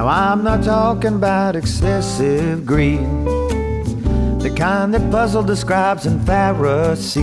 Now I'm not talking about excessive greed, the kind that puzzled the scribes and Pharisees.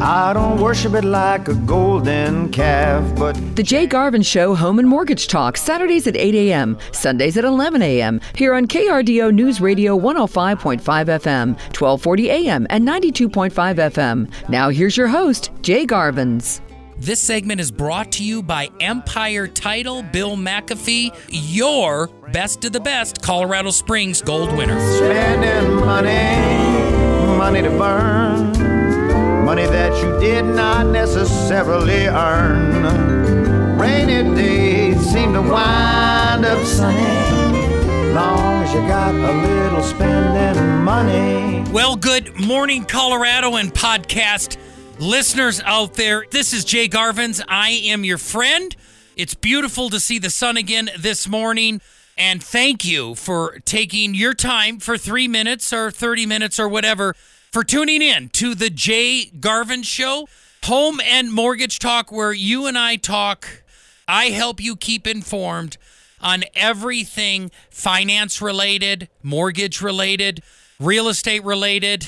I don't worship it like a golden calf, but The Jay Garvens Show Home and Mortgage Talk, Saturdays at 8 a.m., Sundays at 11 a.m., here on KRDO News Radio 105.5 FM, 1240 a.m., and 92.5 FM. Now here's your host, Jay Garvens. This segment is brought to you by Empire Title, Bill McAfee, your best of the best Colorado Springs gold winner. spending money, money to burn, money that you did not necessarily earn. Rainy days seem to wind up sunny, long as you got a little spending money. Well, good morning, Colorado and podcast listeners out there. This is Jay Garvens. I am your friend. It's beautiful to see the sun again this morning. And thank you for taking your time for three minutes or 30 minutes or whatever for tuning in to the Jay Garvens Show, home and mortgage talk, where you and I talk. I help you keep informed on everything finance related, mortgage related, real estate related,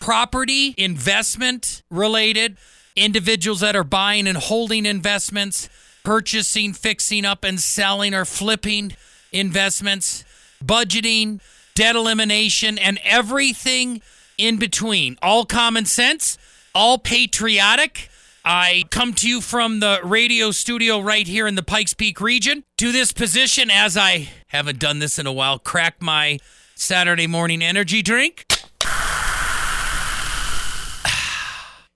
property investment related, individuals that are buying and holding investments, purchasing, fixing up and selling or flipping investments, budgeting, debt elimination, and everything in between. All common sense, all patriotic. I come to you from the radio studio right here in the Pikes Peak region to this position as I haven't done this in a while. Crack my Saturday morning energy drink.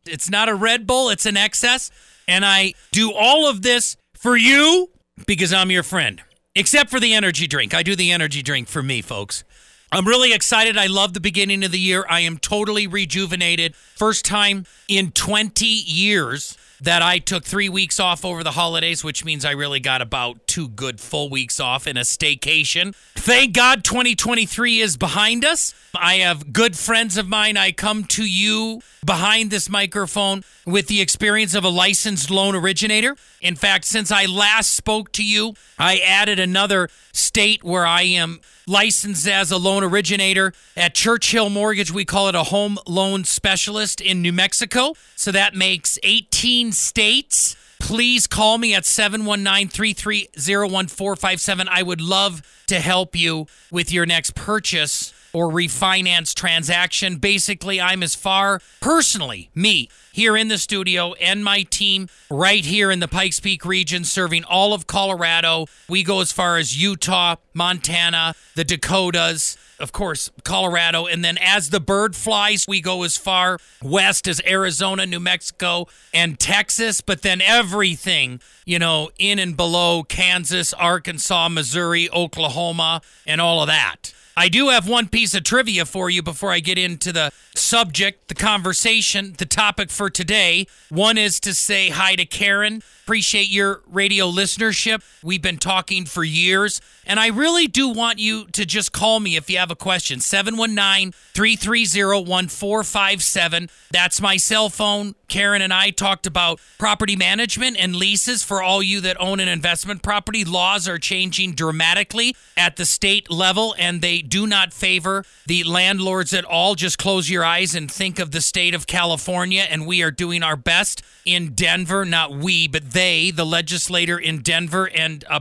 It's not a Red Bull, it's an excess. And I do all of this for you because I'm your friend. Except for the energy drink. I do the energy drink for me, folks. I'm really excited. I love the beginning of the year. I am totally rejuvenated. First time in 20 years that I took three weeks off over the holidays, which means I really got about two good full weeks off in a staycation. Thank God 2023 is behind us. I have good friends of mine. I come to you behind this microphone with the experience of a licensed loan originator. In fact, since I last spoke to you, I added another state where I am licensed as a loan originator at Churchill Mortgage. We call it a home loan specialist in New Mexico. So that makes 18 states. Please call me at 719 330 1457. I would love to help you with your next purchase or refinance transaction. Basically, I'm as far personally, me, here in the studio and my team right here in the Pikes Peak region, serving all of Colorado. We go as far as Utah, Montana, the Dakotas, of course, Colorado. And then as the bird flies, we go as far west as Arizona, New Mexico, and Texas. But then everything, you know, in and below Kansas, Arkansas, Missouri, Oklahoma, and all of that. I do have one piece of trivia for you before I get into the subject, the conversation, the topic for today. One is to say hi to Karen. Appreciate your radio listenership. We've been talking for years. And I really do want you to just call me if you have a question. 719 330 1457. That's my cell phone. Karen and I talked about property management and leases for all you that own an investment property. Laws are changing dramatically at the state level, and they do not favor the landlords at all. Just close your eyes and think of the state of California, and we are doing our best in Denver. Not we, but they, the legislator in Denver and uh,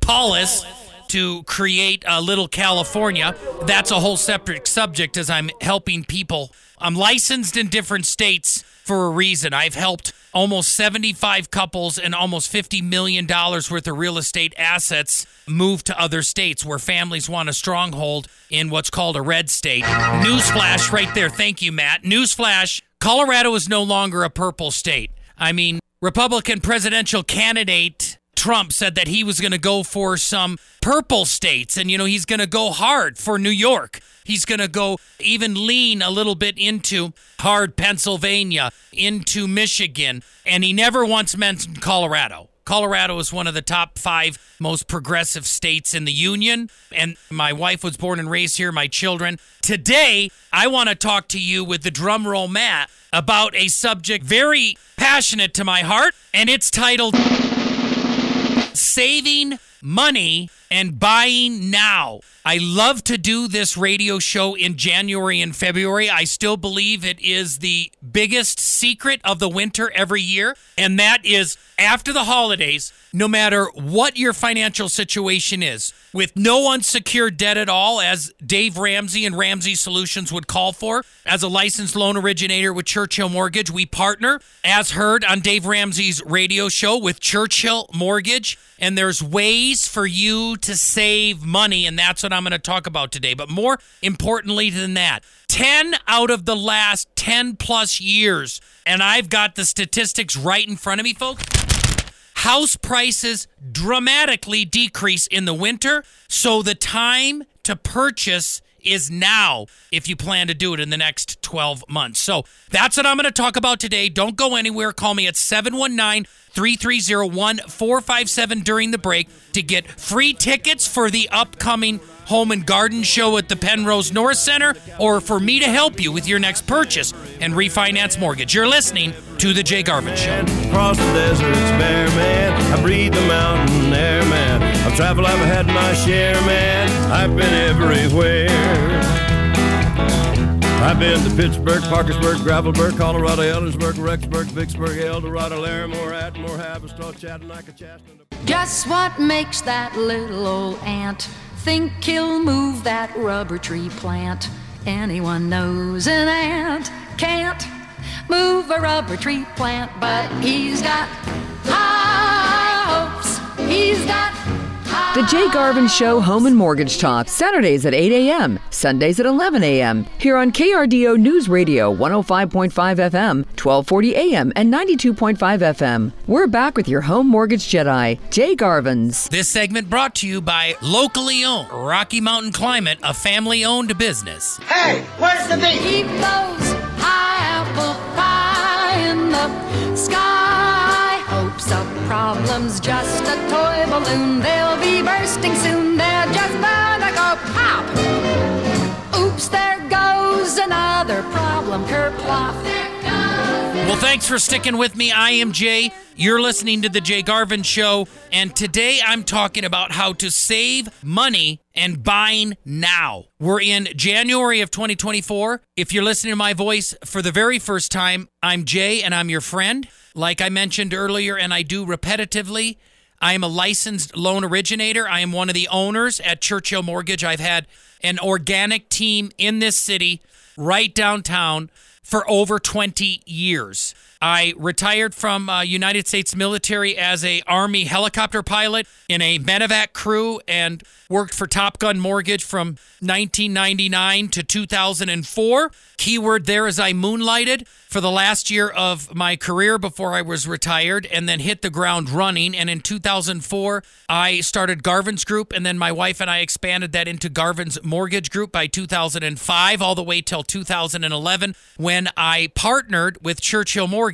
Polis to create a little California. That's a whole separate subject as I'm helping people. I'm licensed in different states for a reason. I've helped almost 75 couples and almost $50 million worth of real estate assets move to other states where families want a stronghold in what's called a red state. Newsflash right there. Thank you, Matt. Newsflash Colorado is no longer a purple state. I mean, Republican presidential candidate Trump said that he was going to go for some purple states and, you know, he's going to go hard for New York. He's going to go even lean a little bit into hard Pennsylvania, into Michigan. And he never once mentioned Colorado. Colorado is one of the top five most progressive states in the union. And my wife was born and raised here, my children. Today, I want to talk to you with the drum roll Matt about a subject very passionate to my heart, and it's titled Saving money and buying now. I love to do this radio show in January and February. I still believe it is the biggest secret of the winter every year, and that is after the holidays, no matter what your financial situation is, with no unsecured debt at all, as Dave Ramsey and Ramsey Solutions would call for. As a licensed loan originator with Churchill Mortgage, we partner, as heard on Dave Ramsey's radio show, with Churchill Mortgage. And there's ways for you to save money, and that's what I'm going to talk about today. But more importantly than that, 10 out of the last 10 plus years, and I've got the statistics right in front of me, folks house prices dramatically decrease in the winter. So the time to purchase is now if you plan to do it in the next 12 months. So that's what I'm going to talk about today. Don't go anywhere. Call me at 719 330 1457 during the break to get free tickets for the upcoming home and garden show at the Penrose North Center or for me to help you with your next purchase and refinance mortgage. You're listening to The Jay Garvens Show. Across the bare, man. I breathe the mountain air, man. I've I've had my share, man. I've been everywhere. I've been to Pittsburgh, Parkersburg, Gravelburg, Colorado, Ellensburg, Rexburg, Vicksburg, Eldorado, Larimore, Atmore, Haverstraw, Chattanooga, Chaston. Guess what makes that little old ant think he'll move that rubber tree plant? Anyone knows an ant can't move a rubber tree plant, but he's got high hopes. He's got The Jay Garvens Show Home and Mortgage Talk, Saturdays at 8 a.m., Sundays at 11 a.m. Here on KRDO News Radio 105.5 FM, 1240 a.m., and 92.5 FM. We're back with your home mortgage Jedi, Jay Garvens. This segment brought to you by locally owned Rocky Mountain Climate, a family owned business. Hey, where's the beef? Keep those high apple pie in the sky. Hopes of problems just a toy balloon. They'll be bursting soon. They're just bound to go pop. Oops, there goes another problem. Kerplop. Well, thanks for sticking with me. I am Jay. You're listening to The Jay Garvens Show. And today I'm talking about how to save money and buying now. We're in January of 2024. If you're listening to my voice for the very first time, I'm Jay and I'm your friend. Like I mentioned earlier, and I do repetitively, I am a licensed loan originator. I am one of the owners at Churchill Mortgage. I've had an organic team in this city, right downtown, for over 20 years. I retired from uh, United States military as a Army helicopter pilot in a medevac crew and worked for Top Gun Mortgage from 1999 to 2004. Keyword there is I moonlighted for the last year of my career before I was retired and then hit the ground running. And in 2004, I started Garvens Group, and then my wife and I expanded that into Garvens Mortgage Group by 2005, all the way till 2011, when I partnered with Churchill Mortgage,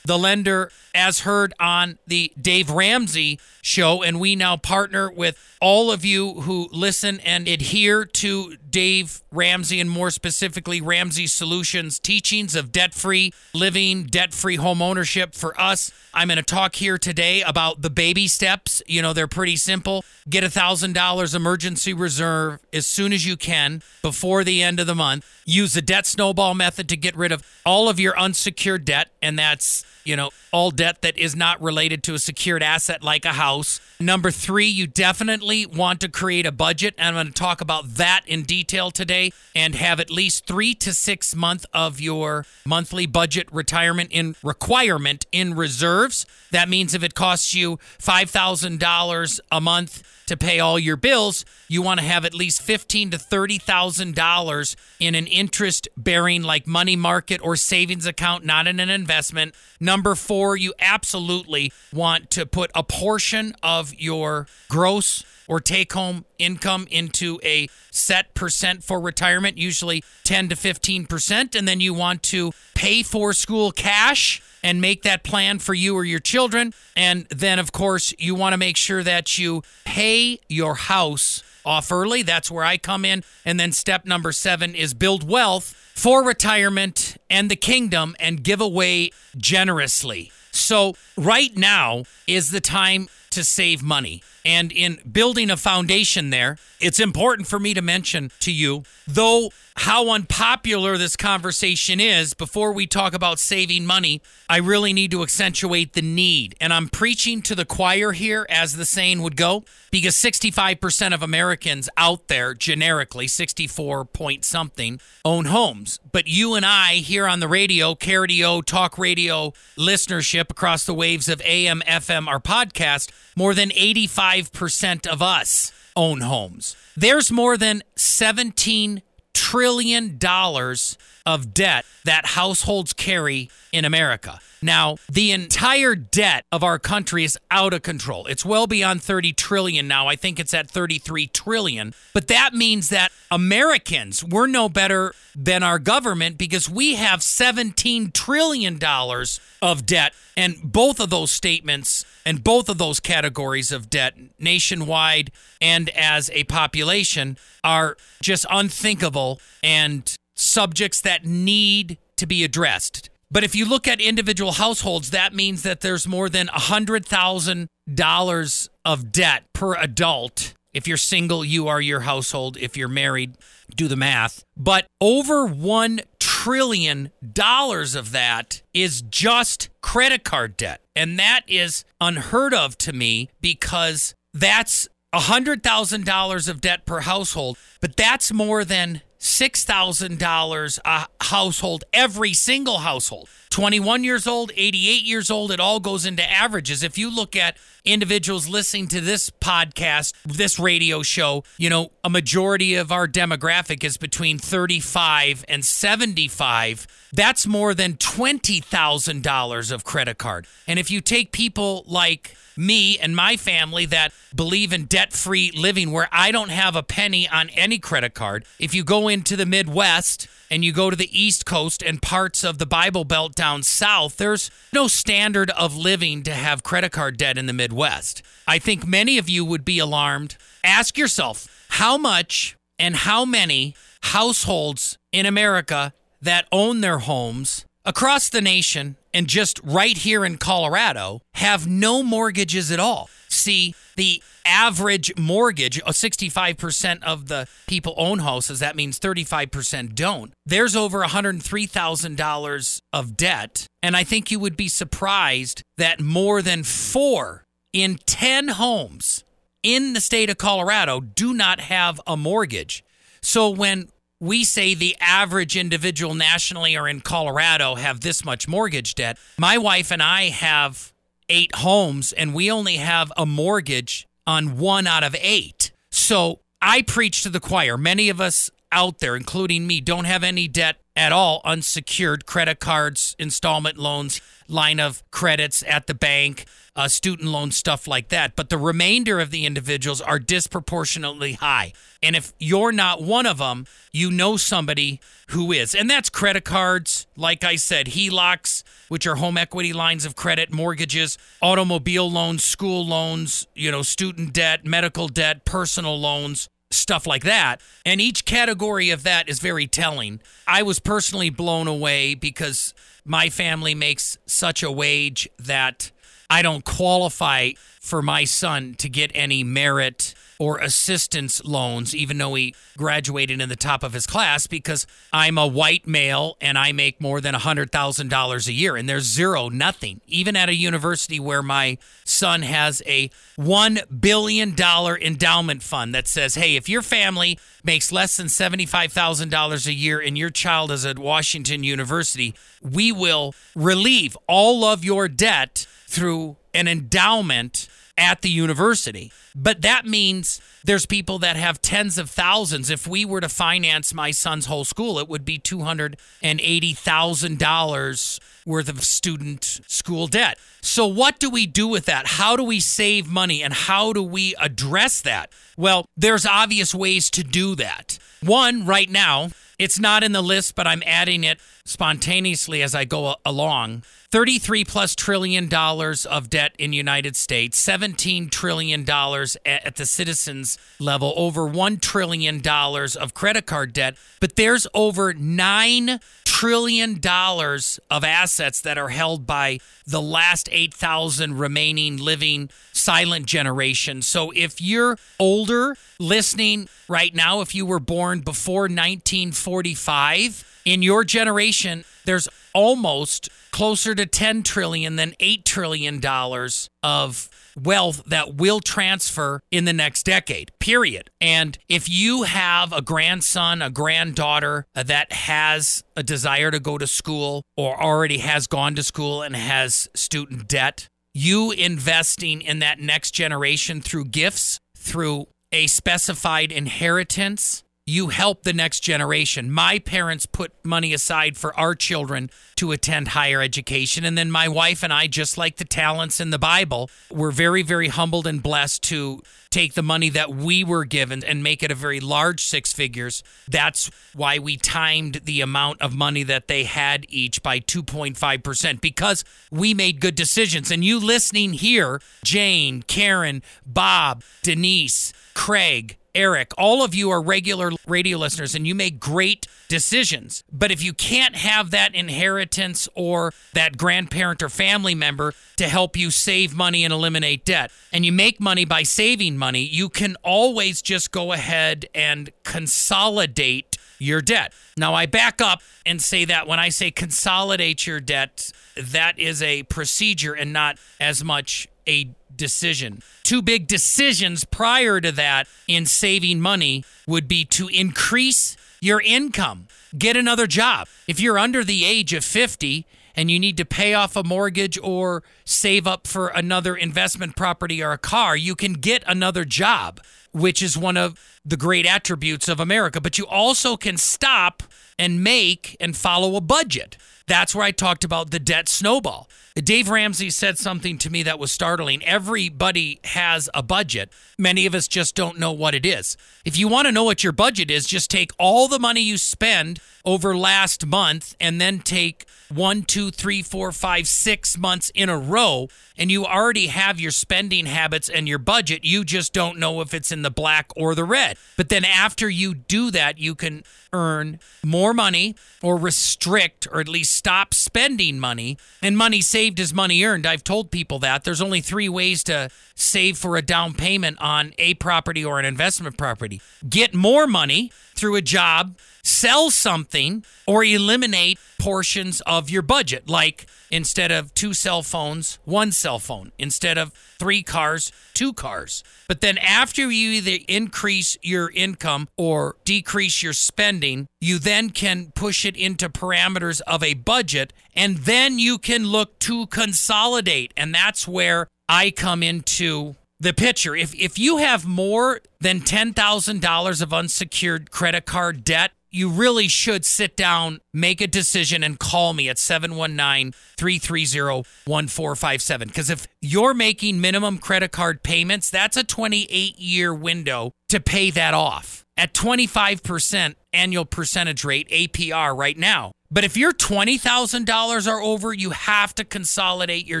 the lender as heard on the Dave Ramsey show. And we now partner with all of you who listen and adhere to Dave Ramsey and more specifically Ramsey Solutions teachings of debt free living, debt free home ownership for us. I'm going to talk here today about the baby steps. You know, they're pretty simple. Get a $1,000 emergency reserve as soon as you can before the end of the month. Use the debt snowball method to get rid of all of your unsecured debt, and that's you know, all debt that is not related to a secured asset like a house. Number three, you definitely want to create a budget. And I'm going to talk about that in detail today and have at least three to six months of your monthly budget retirement in requirement in reserves. That means if it costs you $5,000 a month to pay all your bills, you want to have at least fifteen to thirty thousand dollars in an interest-bearing, like money market or savings account, not in an investment. Number four, you absolutely want to put a portion of your gross or take home income into a set percent for retirement, usually 10 to 15%. And then you want to pay for school cash and make that plan for you or your children. And then, of course, you want to make sure that you pay your house off early. That's where I come in. And then step number seven is build wealth for retirement and the kingdom and give away generously. So, right now is the time to save money. And in building a foundation there, it's important for me to mention to you, though how unpopular this conversation is, before we talk about saving money, I really need to accentuate the need. And I'm preaching to the choir here, as the saying would go, because 65% of Americans out there, generically, 64 point something, own homes. But you and I here on the radio, KRDO, talk radio listenership across the waves of AM, FM, our podcast, more than 85% of us own homes. There's more than 17 trillion dollars of debt that households carry in America. Now, the entire debt of our country is out of control. It's well beyond 30 trillion now. I think it's at 33 trillion. But that means that Americans, we're no better than our government because we have 17 trillion dollars of debt and both of those statements and both of those categories of debt nationwide and as a population are just unthinkable and subjects that need to be addressed. But if you look at individual households, that means that there's more than $100,000 of debt per adult. If you're single, you are your household. If you're married, do the math. But over $1 trillion of that is just credit card debt. And that is unheard of to me because that's $100,000 of debt per household, but that's more than $6,000 a household, every single household. 21 years old, 88 years old, it all goes into averages. If you look at individuals listening to this podcast, this radio show, you know, a majority of our demographic is between 35 and 75. That's more than $20,000 of credit card. And if you take people like me and my family that believe in debt free living where I don't have a penny on any credit card. If you go into the Midwest and you go to the East Coast and parts of the Bible Belt down south, there's no standard of living to have credit card debt in the Midwest. I think many of you would be alarmed. Ask yourself how much and how many households in America that own their homes across the nation and just right here in Colorado have no mortgages at all. See, the average mortgage, uh, 65% of the people own houses, that means 35% don't. There's over $103,000 of debt. And I think you would be surprised that more than four in 10 homes in the state of Colorado do not have a mortgage. So when we say the average individual nationally or in Colorado have this much mortgage debt. My wife and I have eight homes and we only have a mortgage on one out of eight. So I preach to the choir. Many of us out there, including me, don't have any debt at all unsecured credit cards, installment loans, line of credits at the bank, uh, student loan stuff like that. But the remainder of the individuals are disproportionately high. And if you're not one of them, you know somebody who is. And that's credit cards, like I said, HELOCs, which are home equity lines of credit, mortgages, automobile loans, school loans, you know, student debt, medical debt, personal loans stuff like that. And each category of that is very telling. I was personally blown away because my family makes such a wage that I don't qualify for my son to get any merit or assistance loans, even though he graduated in the top of his class, because I'm a white male and I make more than $100,000 a year. And there's zero, nothing. Even at a university where my son has a $1 billion endowment fund that says, hey, if your family makes less than $75,000 a year and your child is at Washington University, we will relieve all of your debt through an endowment at the university. But that means there's people that have tens of thousands. If we were to finance my son's whole school, it would be $280,000 worth of student school debt. So, what do we do with that? How do we save money and how do we address that? Well, there's obvious ways to do that. One, right now, it's not in the list, but I'm adding it spontaneously as I go along. 33 plus trillion dollars of debt in United States, 17 trillion dollars at, the citizens level, over 1 trillion dollars of credit card debt, but there's over 9 trillion dollars of assets that are held by the last 8,000 remaining living silent generation. So if you're older listening right now, if you were born before 1945, in your generation, there's almost closer to 10 trillion than 8 trillion dollars of wealth that will transfer in the next decade, period. And if you have a grandson, a granddaughter that has a desire to go to school or already has gone to school and has student debt, you investing in that next generation through gifts, through a specified inheritance, you help the next generation. My parents put money aside for our children to attend higher education. And then my wife and I, just like the talents in the Bible, were very, very humbled and blessed to take the money that we were given and make it a very large six figures. That's why we timed the amount of money that they had each by 2.5% because we made good decisions. And you listening here, Jane, Karen, Bob, Denise, Craig, Eric, all of you are regular radio listeners and you make great decisions. But if you can't have that inheritance or that grandparent or family member to help you save money and eliminate debt, and you make money by saving money, you can always just go ahead and consolidate your debt. Now, I back up and say that when I say consolidate your debt, that is a procedure and not as much a decision. Two big decisions prior to that in saving money would be to increase your income, get another job. If you're under the age of 50 and you need to pay off a mortgage or save up for another investment property or a car, you can get another job, which is one of the great attributes of America. But you also can stop and make and follow a budget. That's where I talked about the debt snowball. Dave Ramsey said something to me that was startling. Everybody has a budget. Many of us just don't know what it is. If you want to know what your budget is, just take all the money you spend over last month and then take one, two, three, four, five, six months in a row, and you already have your spending habits and your budget. You just don't know if it's in the black or the red. But then after you do that, you can earn more money or restrict or at least stop spending money. And money saved is money earned. I've told people that. There's only three ways to save for a down payment on a property or an investment property get more money through a job, sell something, or eliminate portions of your budget. Like instead of two cell phones, one cell phone. Instead of three cars, two cars. But then after you either increase your income or decrease your spending, you then can push it into parameters of a budget and then you can look to consolidate. And that's where I come into the picture. If if you have more than ten thousand dollars of unsecured credit card debt, you really should sit down, make a decision, and call me at 719-330-1457. Because if you're making minimum credit card payments, that's a 28 year window to pay that off at 25% annual percentage rate APR right now. But if you're $20,000 or over, you have to consolidate your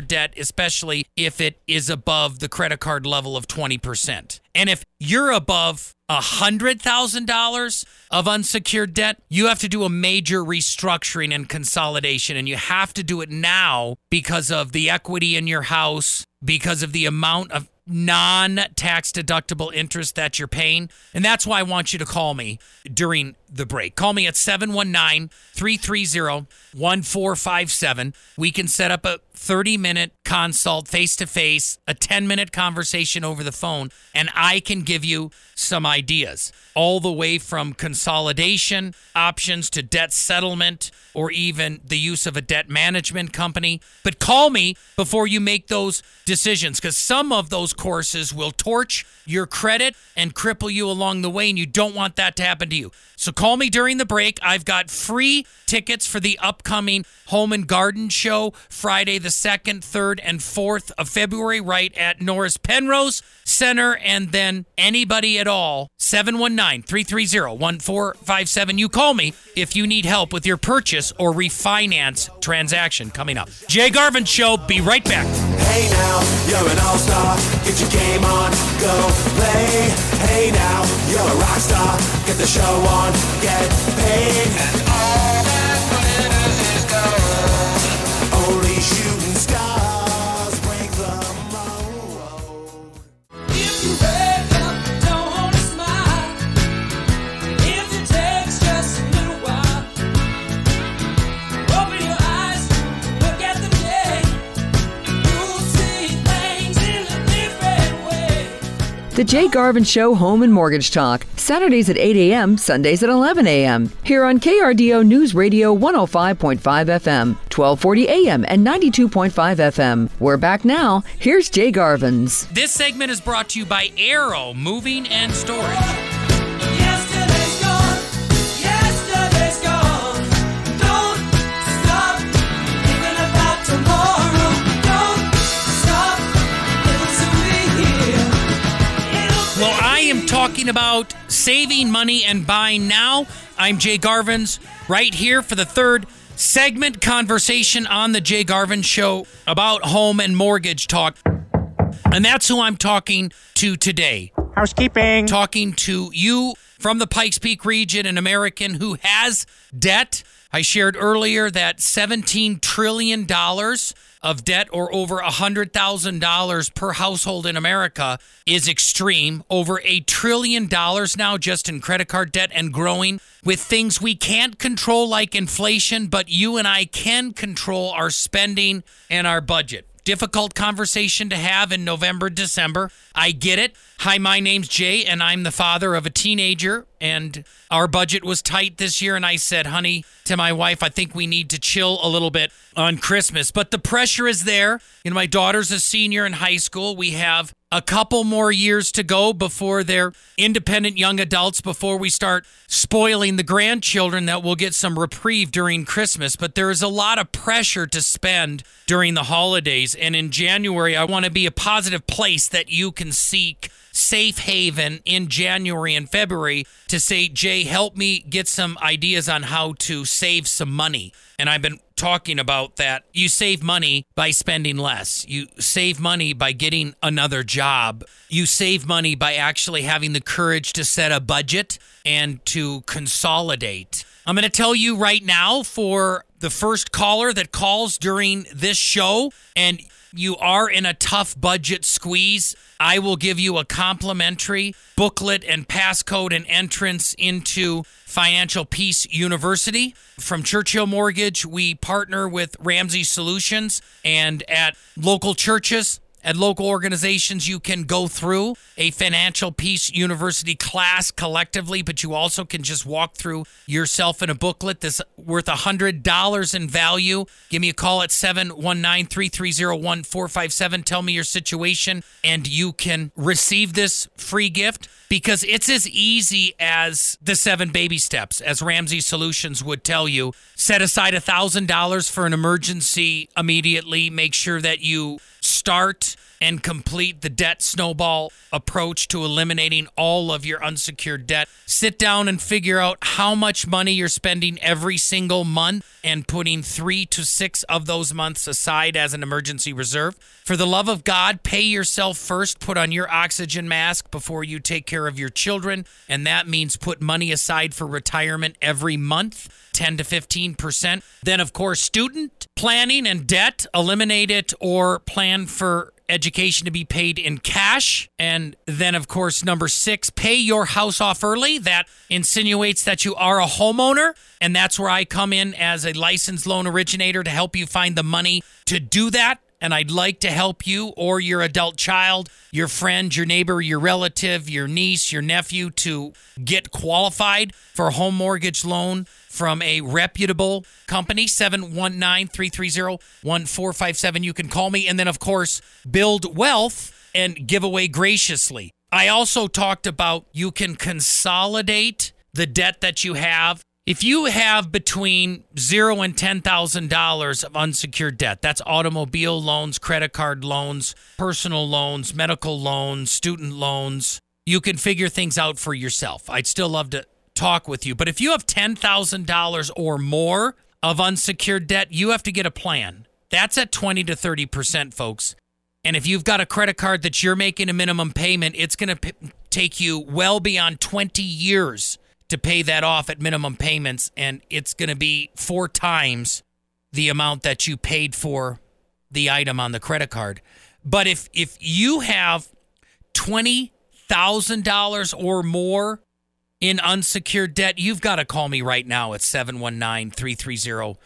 debt, especially if it is above the credit card level of 20%. And if you're above $100,000 of unsecured debt, you have to do a major restructuring and consolidation. And you have to do it now because of the equity in your house, because of the amount of non tax deductible interest that you're paying. And that's why I want you to call me during the break. Call me at 719 330 1457. We can set up a 30 minute consult face to face, a 10 minute conversation over the phone, and I can give you some ideas all the way from consolidation options to debt settlement or even the use of a debt management company. But call me before you make those decisions because some of those courses will torch your credit and cripple you along the way, and you don't want that to happen to you. So call me during the break. I've got free tickets for the upcoming Home and Garden Show Friday the the 2nd, 3rd, and 4th of February, right at Norris Penrose Center. And then anybody at all, 719 330 1457. You call me if you need help with your purchase or refinance transaction coming up. Jay Garvens Show, be right back. Hey now, you're an all-star. Get your game on, go play. Hey now, you're a rock star. Get the show on, get paid. The Jay Garvens Show Home and Mortgage Talk, Saturdays at 8 a.m., Sundays at 11 a.m. Here on KRDO News Radio 105.5 FM, 1240 a.m., and 92.5 FM. We're back now. Here's Jay Garvens. This segment is brought to you by Arrow Moving and Storage. Talking about saving money and buying now. I'm Jay Garvens right here for the third segment conversation on the Jay Garvens Show about home and mortgage talk. And that's who I'm talking to today. Housekeeping. Talking to you from the Pikes Peak region, an American who has debt. I shared earlier that $17 trillion of debt, or over $100,000 per household in America, is extreme. Over a trillion dollars now just in credit card debt and growing with things we can't control like inflation, but you and I can control our spending and our budget difficult conversation to have in November, December. I get it. Hi, my name's Jay, and I'm the father of a teenager. And our budget was tight this year. And I said, honey, to my wife, I think we need to chill a little bit on Christmas. But the pressure is there. You know, my daughter's a senior in high school. We have a couple more years to go before they're independent young adults, before we start spoiling the grandchildren that will get some reprieve during Christmas. But there is a lot of pressure to spend during the holidays. And in January, I want to be a positive place that you can seek safe haven in January and February to say, Jay, help me get some ideas on how to save some money. And I've been talking about that. You save money by spending less. You save money by getting another job. You save money by actually having the courage to set a budget and to consolidate. I'm going to tell you right now for the first caller that calls during this show, and you are in a tough budget squeeze, I will give you a complimentary booklet and passcode and entrance into Financial Peace University. From Churchill Mortgage, we partner with Ramsey Solutions, and at local churches, at local organizations, you can go through a Financial Peace University class collectively, but you also can just walk through yourself in a booklet that's worth $100 in value. Give me a call at 719 330 1457. Tell me your situation, and you can receive this free gift because it's as easy as the seven baby steps, as Ramsey Solutions would tell you. Set aside $1,000 for an emergency immediately. Make sure that you start and complete the debt snowball approach to eliminating all of your unsecured debt. Sit down and figure out how much money you're spending every single month and putting three to six of those months aside as an emergency reserve. For the love of God, pay yourself first. Put on your oxygen mask before you take care of your children. And that means put money aside for retirement every month. 10 to 15%. Then, of course, student planning and debt, eliminate it or plan for education to be paid in cash. And then, of course, number six, pay your house off early. That insinuates that you are a homeowner. And that's where I come in as a licensed loan originator to help you find the money to do that. And I'd like to help you or your adult child, your friend, your neighbor, your relative, your niece, your nephew to get qualified for a home mortgage loan from a reputable company. 719-330-1457 you can call me and then of course build wealth and give away graciously. I also talked about you can consolidate the debt that you have If you have between zero and ten thousand dollars of unsecured debt, that's automobile loans, credit card loans, personal loans, medical loans, student loans, you can figure things out for yourself. I'd still love to talk with you. But if you have ten thousand dollars or more of unsecured debt, you have to get a plan. That's at twenty to thirty percent, folks. And if you've got a credit card that you're making a minimum payment, it's going to p- take you well beyond 20 years to pay that off at minimum payments. And it's going to be four times the amount that you paid for the item on the credit card. But if, if you have $20,000 or more in unsecured debt, you've got to call me right now at 719 330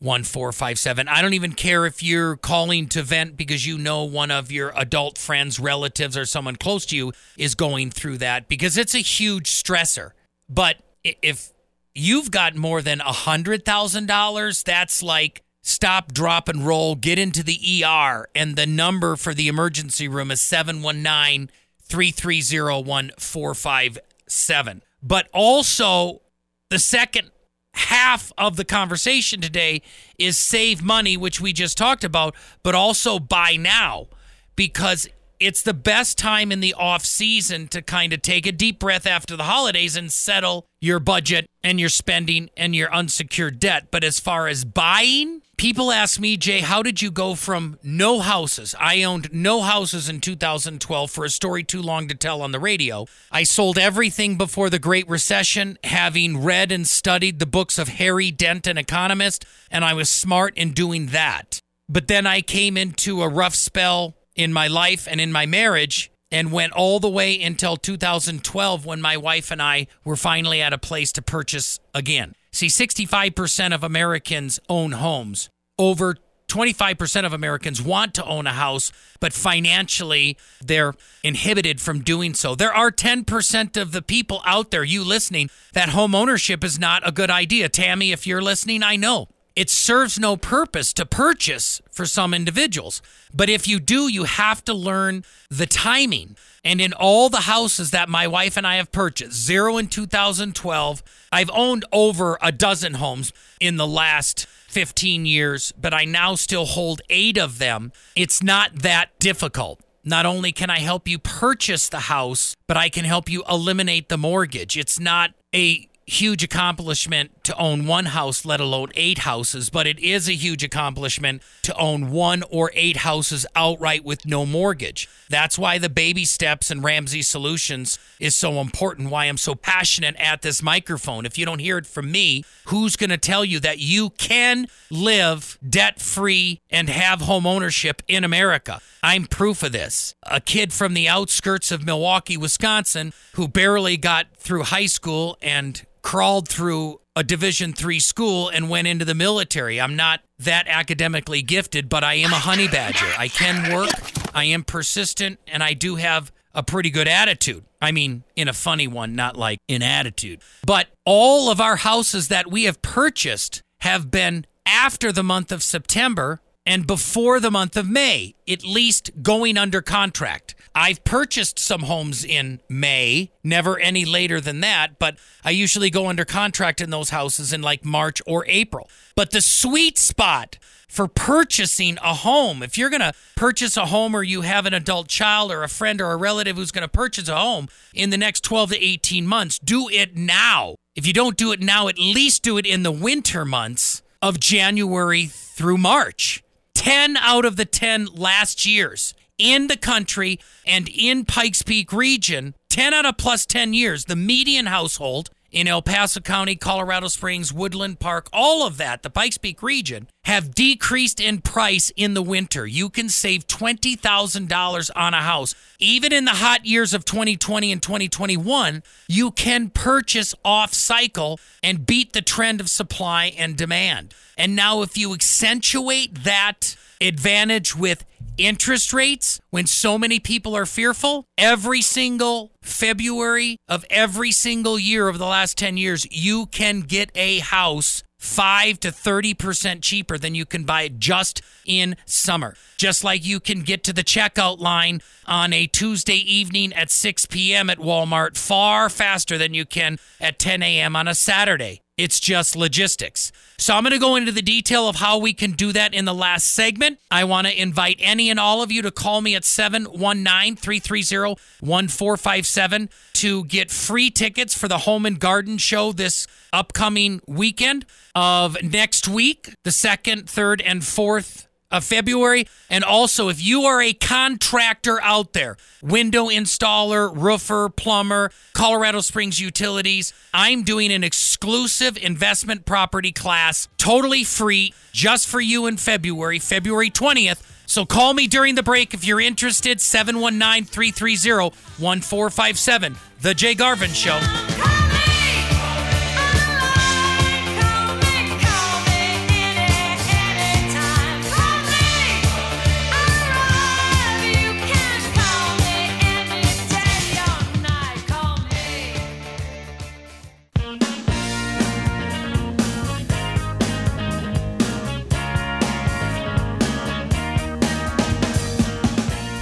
1457. I don't even care if you're calling to vent because you know one of your adult friends, relatives, or someone close to you is going through that because it's a huge stressor. But if you've got more than a $100,000, that's like stop, drop, and roll, get into the ER. And the number for the emergency room is 719 330 1457. But also, the second half of the conversation today is save money, which we just talked about, but also buy now because it's the best time in the off season to kind of take a deep breath after the holidays and settle your budget and your spending and your unsecured debt. But as far as buying, people ask me, Jay, how did you go from no houses? I owned no houses in 2012 for a story too long to tell on the radio. I sold everything before the Great Recession, having read and studied the books of Harry Dent, an economist, and I was smart in doing that. But then I came into a rough spell in my life and in my marriage and went all the way until 2012 when my wife and I were finally at a place to purchase again. See, 65% of Americans own homes. Over 25% of Americans want to own a house, but financially they're inhibited from doing so. There are 10% of the people out there, you listening, that home ownership is not a good idea. Tammy, if you're listening, I know it serves no purpose to purchase for some individuals. But if you do, you have to learn the timing. And in all the houses that my wife and I have purchased, zero in 2012, I've owned over a dozen homes in the last 15 years, but I now still hold eight of them. It's not that difficult. Not only can I help you purchase the house, but I can help you eliminate the mortgage. It's not a huge accomplishment to own one house, let alone eight houses, but it is a huge accomplishment to own one or eight houses outright with no mortgage. That's why the baby steps and Ramsey Solutions is so important, why I'm so passionate at this microphone. If you don't hear it from me, who's going to tell you that you can live debt free and have home ownership in America? I'm proof of this. A kid from the outskirts of Milwaukee, Wisconsin, who barely got through high school and crawled through a division 3 school and went into the military. I'm not that academically gifted, but I am a honey badger. I can work, I am persistent, and I do have a pretty good attitude. I mean, in a funny one, not like in attitude. But all of our houses that we have purchased have been after the month of September and before the month of May, at least going under contract. I've purchased some homes in May, never any later than that, but I usually go under contract in those houses in like March or April. But the sweet spot for purchasing a home, if you're going to purchase a home or you have an adult child or a friend or a relative who's going to purchase a home in the next 12 to 18 months, do it now. If you don't do it now, at least do it in the winter months of January through March. 10 out of the 10 last years in the country and in Pikes Peak region, 10 out of plus 10 years, the median household in El Paso County, Colorado Springs, Woodland Park, all of that, the Pikes Peak region, have decreased in price in the winter. You can save $20,000 on a house. Even in the hot years of 2020 and 2021, you can purchase off cycle and beat the trend of supply and demand. And now, if you accentuate that advantage with interest rates when so many people are fearful. Every single February of every single year of the last 10 years, you can get a house 5 to 30% cheaper than you can buy it just in summer. Just like you can get to the checkout line on a Tuesday evening at 6 p.m. at Walmart far faster than you can at 10 a.m. on a Saturday. It's just logistics. So I'm going to go into the detail of how we can do that in the last segment. I want to invite any and all of you to call me at 719 330 1457 to get free tickets for the Home and Garden Show this upcoming weekend of next week, the 2nd, 3rd, and 4th of February. And also, if you are a contractor out there, window installer, roofer, plumber, Colorado Springs Utilities, I'm doing an exclusive investment property class, totally free, just for you in February, February 20th. So call me during the break if you're interested, 719 330 1457. The Jay Garvens Show.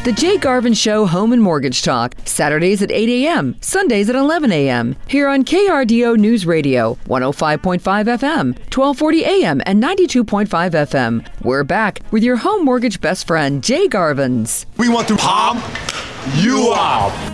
The Jay Garvens Show Home and Mortgage Talk, Saturdays at 8 a.m., Sundays at 11 a.m. Here on KRDO News Radio, 105.5 FM, 1240 a.m., and 92.5 FM. We're back with your home mortgage best friend, Jay Garvens. We want to pump you up.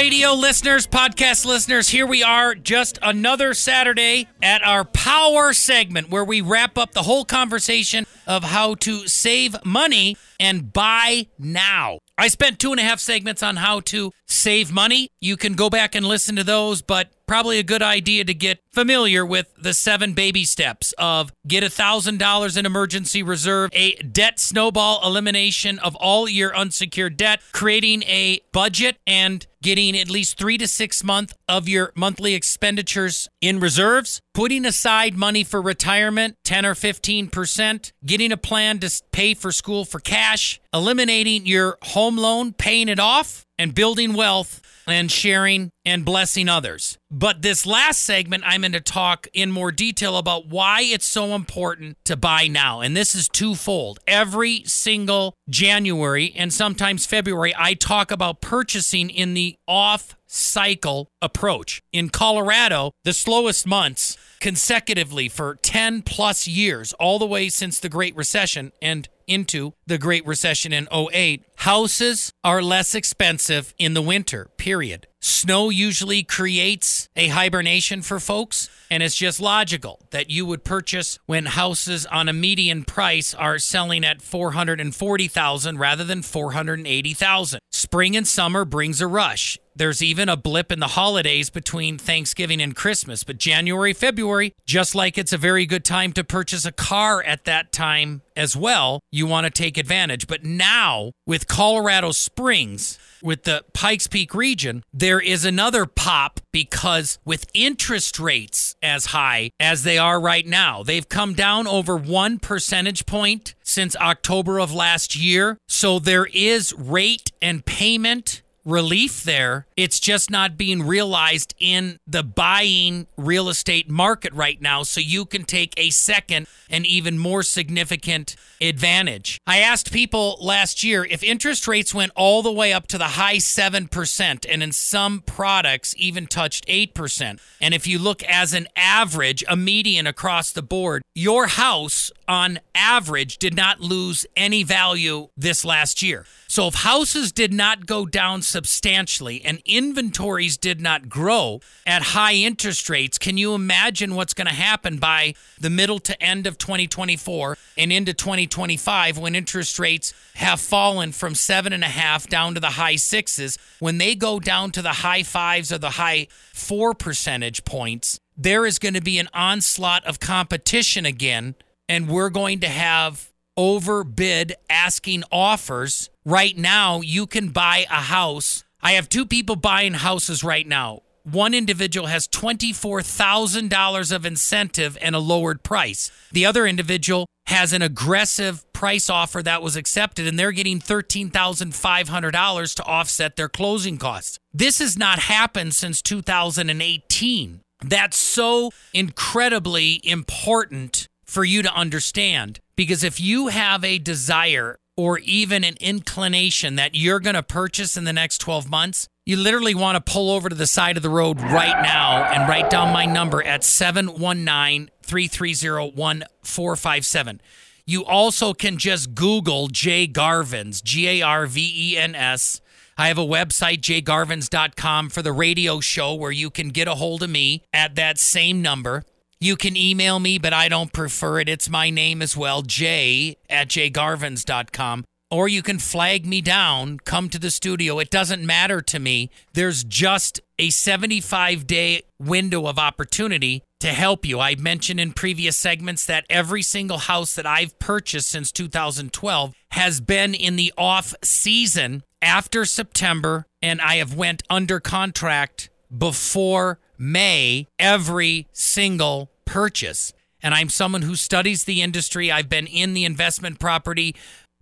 Radio listeners, podcast listeners, here we are, just another Saturday at our power segment where we wrap up the whole conversation of how to save money and buy now. I spent two and a half segments on how to save money. You can go back and listen to those, but probably a good idea to get familiar with the seven baby steps of get $1,000 in emergency reserve, a debt snowball elimination of all your unsecured debt, creating a budget and getting at least three to six months of your monthly expenditures in reserves, putting aside money for retirement, 10 or 15%, getting a plan to pay for school for cash, eliminating your home loan, paying it off, and building wealth and sharing and blessing others. But this last segment, I'm going to talk in more detail about why it's so important to buy now. And this is twofold. Every single January and sometimes February, I talk about purchasing in the off cycle approach. In Colorado, the slowest months consecutively for 10 plus years, all the way since the Great Recession and into the Great Recession in 08, houses are less expensive in the winter, period. Snow usually creates a hibernation for folks, and it's just logical that you would purchase when houses on a median price are selling at 440,000 rather than 480,000. Spring and summer brings a rush. There's even a blip in the holidays between Thanksgiving and Christmas, but January, February, just like it's a very good time to purchase a car at that time as well, you want to take advantage. But now, with Colorado Springs, with the Pikes Peak region, there is another pop because with interest rates as high as they are right now, they've come down over one percentage point since October of last year. So there is rate and payment relief there. It's just not being realized in the buying real estate market right now. So you can take a second and even more significant advantage. I asked people last year if interest rates went all the way up to the high 7% and in some products even touched 8%. And if you look as an average, a median across the board, your house on average did not lose any value this last year. So if houses did not go down substantially and inventories did not grow at high interest rates, can you imagine what's going to happen by the middle to end of 2024 and into 2025 when interest rates have fallen from seven and a half down to the high sixes? When they go down to the high fives or the high four percentage points, there is going to be an onslaught of competition again, and we're going to have overbid asking offers. Right now, you can buy a house. I have two people buying houses right now. One individual has $24,000 of incentive and a lowered price. The other individual has an aggressive price offer that was accepted and they're getting $13,500 to offset their closing costs. This has not happened since 2018 That's so incredibly important for you to understand because if you have a desire or even an inclination that you're going to purchase in the next 12 months, you literally want to pull over to the side of the road right now and write down my number at 719 330 1457. You also can just Google Jay Garvens, G A R V E N S. I have a website, jgarvens.com, for the radio show where you can get a hold of me at that same number. You can email me, but I don't prefer it. It's my name as well, jay at jgarvens.com. Or you can flag me down, come to the studio. It doesn't matter to me. There's just a 75 day window of opportunity to help you. I mentioned in previous segments that every single house that I've purchased since 2012 has been in the off season after September and I have went under contract before May every single purchase. And I'm someone who studies the industry. I've been in the investment property,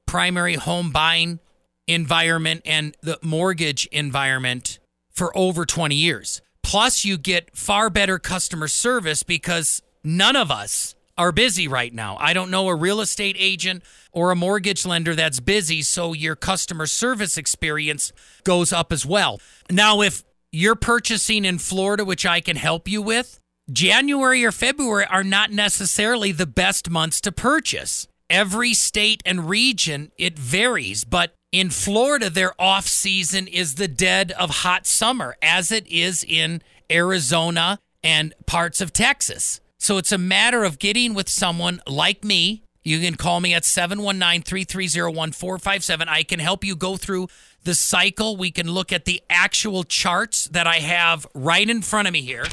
primary home buying environment, and the mortgage environment for over 20 years. Plus, you get far better customer service because none of us are busy right now. I don't know a real estate agent or a mortgage lender that's busy, so your customer service experience goes up as well. Now, if you're purchasing in Florida, which I can help you with, January or February are not necessarily the best months to purchase. Every state and region, it varies, but in Florida, their off season is the dead of hot summer, as it is in Arizona and parts of Texas. So it's a matter of getting with someone like me. You can call me at 719 330 1457. I can help you go through the cycle. We can look at the actual charts that I have right in front of me here,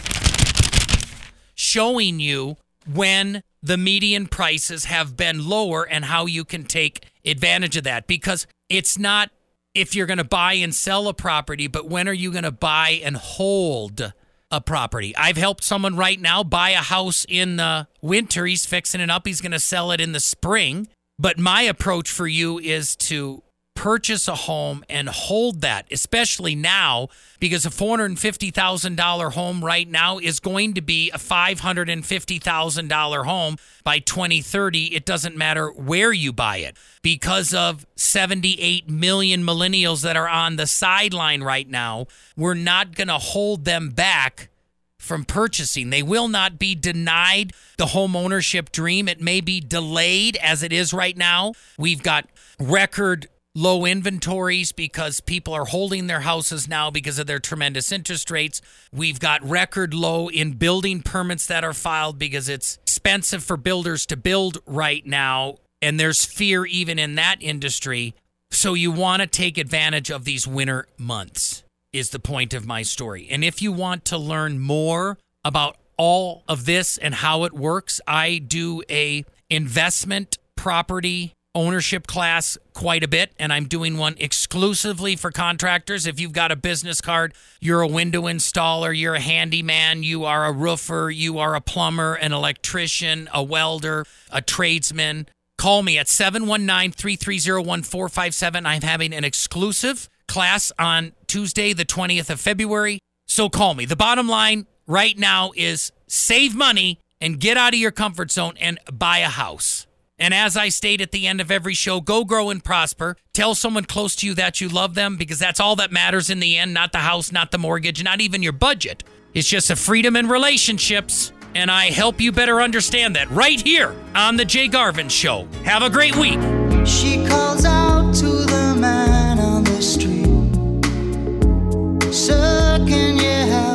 showing you when the median prices have been lower and how you can take advantage of that. Because it's not if you're going to buy and sell a property, but when are you going to buy and hold a property? I've helped someone right now buy a house in the winter. He's fixing it up, he's going to sell it in the spring. But my approach for you is to purchase a home and hold that, especially now, because a $450,000 home right now is going to be a $550,000 home by 2030. It doesn't matter where you buy it. Because of 78 million millennials that are on the sideline right now, we're not going to hold them back from purchasing. They will not be denied the home ownership dream. It may be delayed as it is right now. We've got record low inventories because people are holding their houses now because of their tremendous interest rates. We've got record low in building permits that are filed because it's expensive for builders to build right now. And there's fear even in that industry. So you want to take advantage of these winter months, is the point of my story. And if you want to learn more about all of this and how it works, I do a investment property ownership class quite a bit, and I'm doing one exclusively for contractors. If you've got a business card, you're a window installer, you're a handyman, you are a roofer, you are a plumber, an electrician, a welder, a tradesman, call me at 719 330 1457. I'm having an exclusive class on Tuesday, the 20th of February. So call me. The bottom line right now is save money and get out of your comfort zone and buy a house. And as I state at the end of every show, go grow and prosper. Tell someone close to you that you love them because that's all that matters in the end, not the house, not the mortgage, not even your budget. It's just a freedom in relationships. And I help you better understand that right here on The Jay Garvens Show. Have a great week. She calls out to the man on the street. Sir, can you help